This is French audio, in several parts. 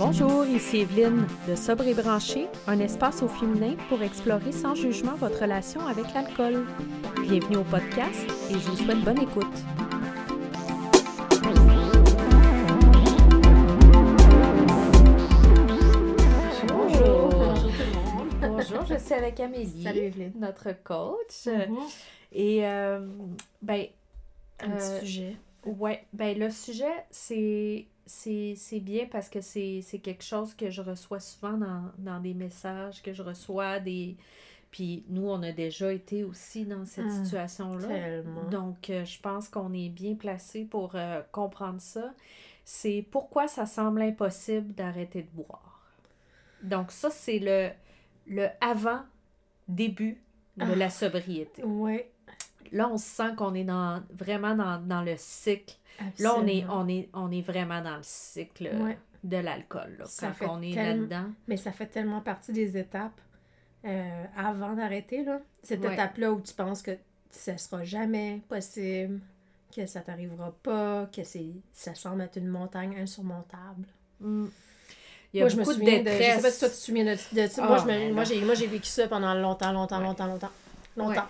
Bonjour, ici Evelyne de Sobre et Branché, un espace au féminin pour explorer sans jugement votre relation avec l'alcool. Bienvenue au podcast et je vous souhaite bonne écoute. Bonjour. Bonjour, je suis avec Amélie, Salut Evelyne. notre coach. Mhm. Et euh, ben, Un Euh, petit sujet. Ouais, ben le sujet, c'est c'est bien parce que c'est quelque chose que je reçois souvent dans, dans des messages, que je reçois des... Puis nous, on a déjà été aussi dans cette Mm, situation-là. Donc, euh, je pense qu'on est bien placé pour euh, comprendre ça. C'est pourquoi ça semble impossible d'arrêter de boire. Donc, ça, c'est le, le avant-début de Ah. la sobriété. Ouais. Là, on sent qu'on est dans, vraiment dans, dans le cycle Là, on est, on, est, on est vraiment dans le cycle euh, Ouais. de l'alcool. là, Ça Quand on est là-dedans. Mais ça fait tellement partie des étapes euh, avant d'arrêter, là. Cette Ouais. étape-là où tu penses que ça sera jamais possible, que ça t'arrivera pas, que c'est ça semble être une montagne insurmontable. Mm. Il y a moi, je me beaucoup de de... Je sais pas si toi, tu te souviens de, de. Ah, moi, je ben me- moi, j'ai, moi, j'ai vécu ça pendant longtemps, longtemps, Ouais. longtemps, longtemps. Longtemps.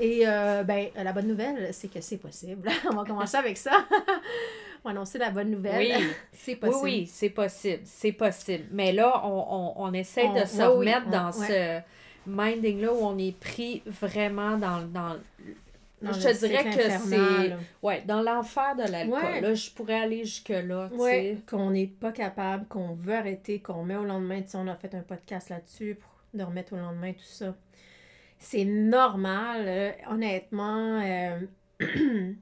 Et, euh, ben, la bonne nouvelle, c'est que c'est possible. On va commencer avec ça. On va annoncer la bonne nouvelle. Oui, c'est possible. oui, c'est possible. C'est possible. Mais là, on, on, on essaie de se oui, remettre dans ouais. ce minding-là où on est pris vraiment dans, dans, Dans je te dirais que infernal. ouais, dans l'enfer de l'alcool. Ouais. Là, je pourrais aller jusque-là. tu Ouais, qu'on n'est pas capable, qu'on veut arrêter, qu'on met au lendemain. Tu sais, on a fait un podcast là-dessus pour de remettre au lendemain tout ça. C'est normal, euh, honnêtement. euh,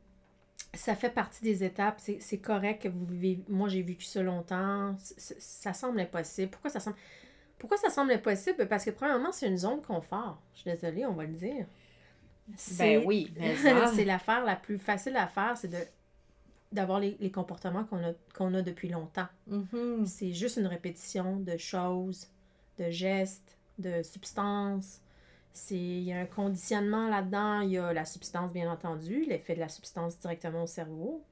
ça fait partie des étapes. C'est correct que vous vivez. Moi, j'ai vécu ça longtemps. Ça semble impossible. Pourquoi ça semble. Pourquoi ça semble impossible? Parce que, premièrement, c'est une zone de confort. Je suis désolée, on va le dire. Ben oui, c'est l'affaire la plus facile à faire, c'est de d'avoir les, les comportements qu'on a, qu'on a depuis longtemps. Mhm. C'est juste une répétition de choses, de gestes, de substances. C'est, il y a un conditionnement là-dedans. Il y a la substance, bien entendu, l'effet de la substance directement au cerveau,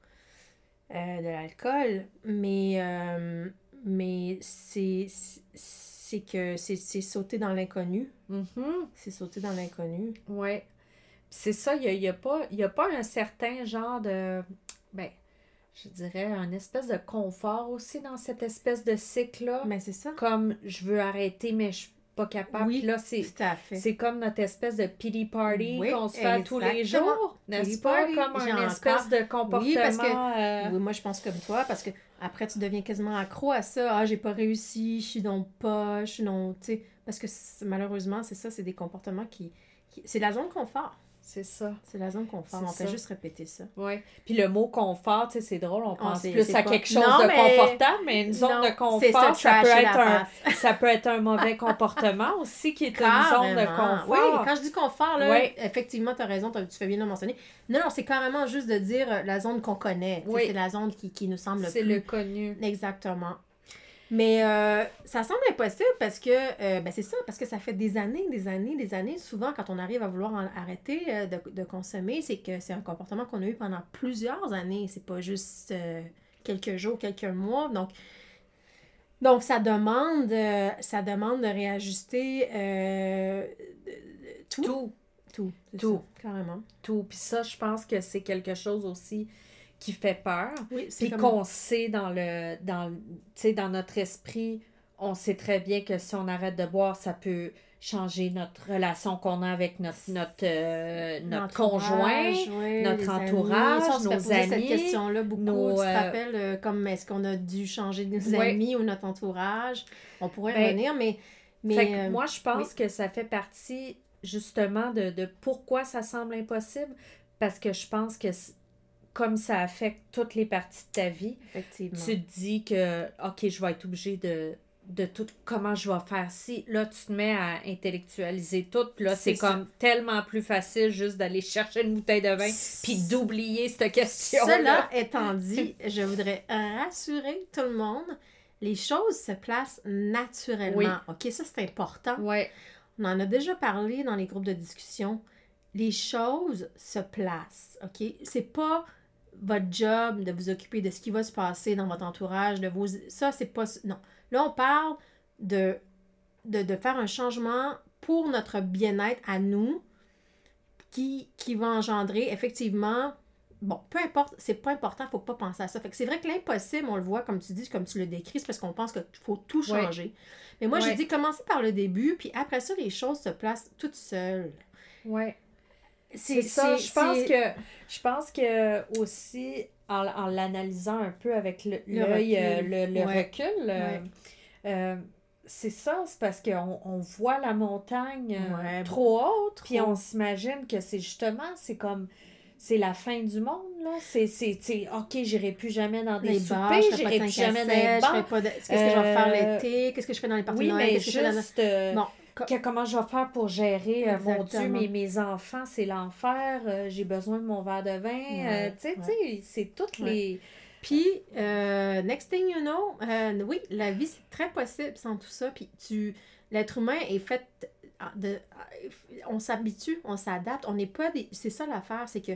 euh, de l'alcool. Mais, euh, mais c'est, c'est que c'est, sauter dans l'inconnu. Mhm. C'est sauter dans l'inconnu. Puis C'est ça, il n'y a, y a pas, il y a pas un certain genre de. Ben, je dirais un espèce de confort aussi dans cette espèce de cycle-là. Mais c'est ça. Comme je veux arrêter, mais je pas capable. Oui, Puis là, c'est. C'est comme notre espèce de pity party Oui, qu'on se fait tous les jours, n'est-ce pas? party, Comme j'ai un encore- espèce de comportement. Oui, parce que- euh, Oui, moi je pense comme toi parce que après tu deviens quasiment accro à ça. Ah, j'ai pas réussi, je suis donc pas, je suis donc. Tu sais, parce que malheureusement, c'est ça, c'est des comportements qui. qui- c'est la zone de confort. C'est ça. C'est la zone confort. C'est On fait juste répéter ça. Ouais. Puis le mot confort, tu sais, c'est drôle, on pense c'est- plus c'est à pas- quelque chose Non, de mais- confortable, mais une zone Non, de c'est confort, ça peut, être un, ça peut être un mauvais comportement aussi, qui est une zone de confort. Oui, quand je dis confort, là, effectivement, tu as raison, tu fais bien de le mentionner. Non, non, c'est carrément juste de dire euh, la zone qu'on connaît. Oui. C'est la zone qui, qui nous semble le C'est plus le connu. Exactement. Mais euh, ça semble impossible parce que, euh, ben c'est ça, parce que ça fait des années, des années, des années. Souvent, quand on arrive à vouloir en- arrêter euh, de, de consommer, c'est que c'est un comportement qu'on a eu pendant plusieurs années. C'est pas juste quelques jours, quelques mois. Donc, donc ça demande, ça demande de réajuster tout. Tout. Tout. Tout. ça, carrément. Tout. Puis ça, je pense que c'est quelque chose aussi qui fait peur. Oui, Puis comme- qu'on sait dans le dans dans notre esprit, on sait très bien que si on arrête de boire, ça peut changer notre relation qu'on a avec notre notre, euh, notre conjoint. Notre amis. entourage, nos poser cette amis, question-là beaucoup. nos, tu te euh, rappelles, euh, comme est-ce qu'on a dû changer nos amis ou notre entourage? On pourrait Ben, revenir, mais... mais Fait que moi, je pense que ça fait partie justement de, de pourquoi ça semble impossible. Parce que je pense que comme ça affecte toutes les parties de ta vie, effectivement. tu te dis que, OK, je vais être obligé de, de tout, comment je vais faire? Ci. Là, tu te mets à intellectualiser tout. Là, c'est comme tellement plus facile juste d'aller chercher une bouteille de vin puis d'oublier cette question Cela étant dit, je voudrais rassurer tout le monde. Les choses se placent naturellement. Oui. OK, ça, c'est important. Ouais, On en a déjà parlé dans les groupes de discussion. Les choses se placent, OK? C'est pas votre job, de vous occuper de ce qui va se passer dans votre entourage, de vos... Ça, c'est pas... Non. Là, on parle de, de, de faire un changement pour notre bien-être à nous qui, qui va engendrer effectivement bon, peu importe, c'est pas important, faut pas penser à ça. Fait que c'est vrai que l'impossible, on le voit, comme tu dis, comme tu le décris, c'est parce qu'on pense qu'il faut tout changer. Mais moi, j'ai dit commencer par le début, puis après ça, les choses se placent toutes seules. Ouais. C'est ça. Je pense que je pense que aussi en, en l'analysant un peu avec l'œil, le, le, recul, euh, euh, euh, c'est ça, c'est parce qu'on on voit la montagne trop haute, puis on s'imagine que c'est justement, c'est comme c'est la fin du monde, là. C'est, c'est, OK, j'irai plus jamais dans des soupers, j'irai plus jamais dans les bars. Qu'est-ce que je vais faire l'été? Qu'est-ce que je fais dans les parties oui, mais juste, comment je vais faire pour gérer, euh, mon Dieu, mes, mes enfants, c'est l'enfer, euh, j'ai besoin de mon verre de vin. Euh, tu sais, c'est toutes les... Puis, next thing you know, oui, la vie, c'est très possible sans tout ça. Puis, tu... L'être humain est fait de, on s'habitue, on s'adapte. On n'est pas des. C'est ça l'affaire, c'est que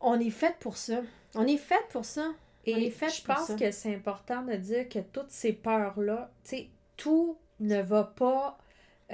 on est fait pour ça. On est fait pour ça. Et on est fait je pense que c'est important de dire que toutes ces peurs-là, tu sais, tout ne va pas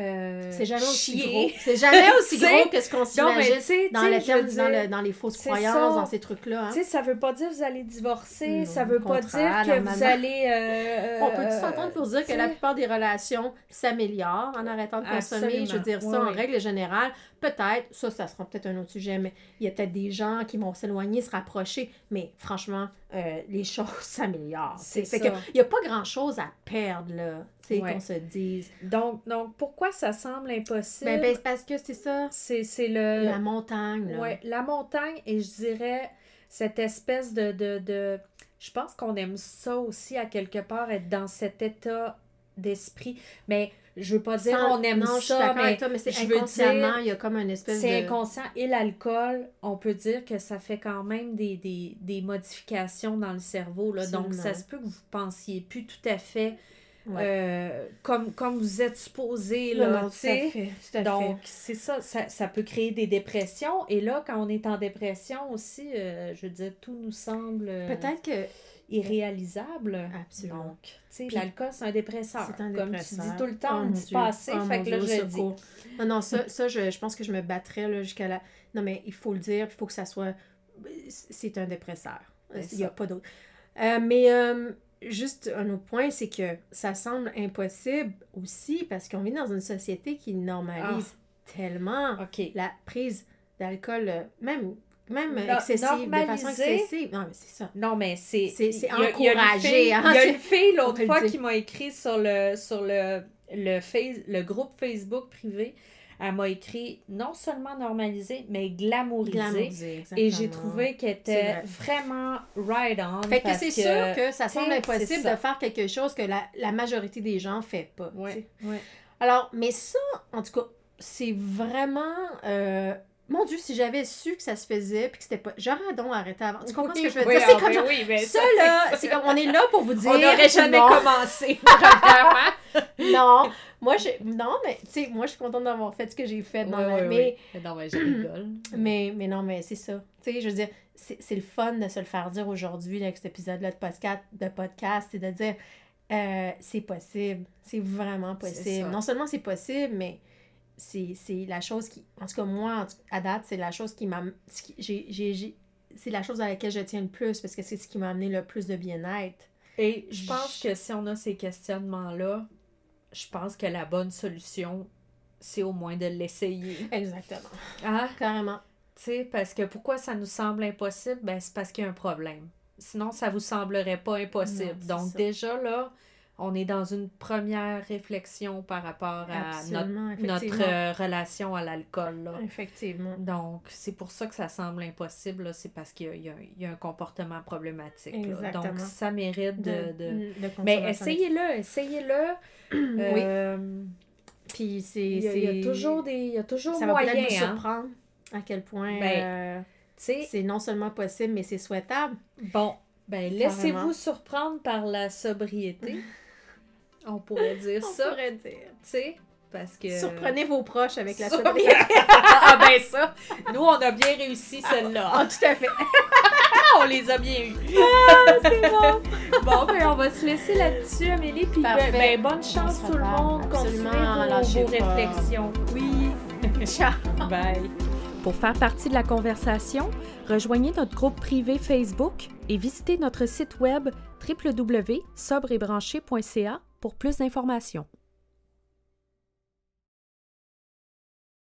euh, c'est jamais aussi gros. C'est jamais aussi gros que ce qu'on s'imagine dans, le dans, les fausses croyances, dans ces trucs-là. Hein. Ça veut pas dire que vous allez divorcer, ça veut pas dire que vous allez... Euh, On peut tout s'entendre pour dire que la plupart des relations s'améliorent en arrêtant de consommer. Je veux dire, ça, en règle générale, peut-être, ça, ça sera peut-être un autre sujet, mais il y a peut-être des gens qui vont s'éloigner, se rapprocher, mais franchement, euh, les choses s'améliorent. C'est ça. Il n'y a pas grand-chose à perdre, là, tu sais, qu'on se dise. Donc, donc, pourquoi ça semble impossible? Ben, ben parce que c'est ça. C'est le... La montagne, Oui, la montagne, et je dirais cette espèce de... de, de... Je pense qu'on aime ça aussi, à quelque part, être dans cet état d'esprit. Mais je veux pas dire on aime ça, mais, toi, mais c'est inconsciemment, il y a comme une espèce C'est inconscient. Et l'alcool, on peut dire que ça fait quand même des, des, des modifications dans le cerveau. Là. Donc, ça se peut que vous pensiez plus tout à fait euh, comme, comme vous êtes supposé. Là, Donc, c'est ça, ça, ça, peut créer des dépressions. Et là, quand on est en dépression aussi, euh, je veux dire, tout nous semble... Peut-être que irréalisable. Absolument. Donc, tu sais, l'alcool, c'est un dépresseur. C'est un Comme tu dis tout le temps, oh, on dit pas assez, oh, fait que là, je dis. Non, non, ça, ça je, je pense que je me battrais jusqu'à la... Non, mais il faut le dire, il faut que ça soit... C'est un dépresseur. Il n'y a pas d'autre. Euh, mais euh, juste un autre point, c'est que ça semble impossible aussi parce qu'on vit dans une société qui normalise ah. tellement la prise d'alcool, euh, même même excessive, de façon excessive. Non, mais c'est ça. Non, mais c'est. C'est encouragé. Il y a une fille, l'autre fois qui m'a écrit sur le, sur le, le, face, le groupe Facebook privé. Elle m'a écrit non seulement normalisé, mais glamourisé. et j'ai trouvé qu'elle était vraiment right on. Fait que c'est sûr que ça semble impossible de faire quelque chose que la, la majorité des gens ne fait pas. Ouais, ouais. Alors, mais ça, en tout cas, c'est vraiment. Euh, mon Dieu, si j'avais su que ça se faisait puis que c'était pas. J'aurais donc arrêté avant. Tu comprends ce que je veux dire? c'est comme oui, mais ça, là, c'est comme on est là pour vous dire. On n'aurait jamais commencé. non. Moi, je... non, mais tu sais, moi, je suis contente d'avoir fait ce que j'ai fait dans la. mais... Non, mais je rigole. mais, mais non, mais c'est ça. Tu sais, je veux dire, c'est le fun de se le faire dire aujourd'hui avec cet épisode-là de podcast, de podcast, c'est de dire euh, c'est possible. C'est vraiment possible. Non seulement c'est possible, mais c'est la chose qui, en tout cas moi, à date, c'est la chose qui m'a, c'est la chose à laquelle je tiens le plus parce que c'est ce qui m'a amené le plus de bien-être. Et je pense que si on a ces questionnements-là, je pense que la bonne solution, c'est au moins de l'essayer. Exactement. Ah, carrément. Tu sais, parce que pourquoi ça nous semble impossible? Ben, c'est parce qu'il y a un problème. Sinon, ça vous semblerait pas impossible. Donc, déjà, là, on est dans une première réflexion par rapport à notre, euh, relation à l'alcool. Effectivement. Donc, c'est pour ça que ça semble impossible, c'est parce qu'il y, a un comportement problématique. Donc, ça mérite de... de, Mais essayez-le, essayez-le. Euh, oui. Puis c'est... Il, y, a toujours des... Il y a toujours ça moyen, va vous hein. surprendre à quel point ben, euh, c'est non seulement possible, mais c'est souhaitable. Bon, ben laissez-vous surprendre par la sobriété. On pourrait dire ça. On pourrait dire. Tu sais, parce que... Surprenez vos proches avec la sobriété. ah ben ça, nous, on a bien réussi celle-là. Ah, tout à fait. on les a bien eus. Ah, c'est bon. Bon, ben, on va se laisser là-dessus, Amélie. Puis, ben, Parfait. ben, bonne chance On tout le monde. Absolument, Continuez vos, lâchez vos réflexions. Oui. Ciao. Bye. Pour faire partie de la conversation, rejoignez notre groupe privé Facebook et visitez notre site web www.sobreetbranché.ca pour plus d'informations.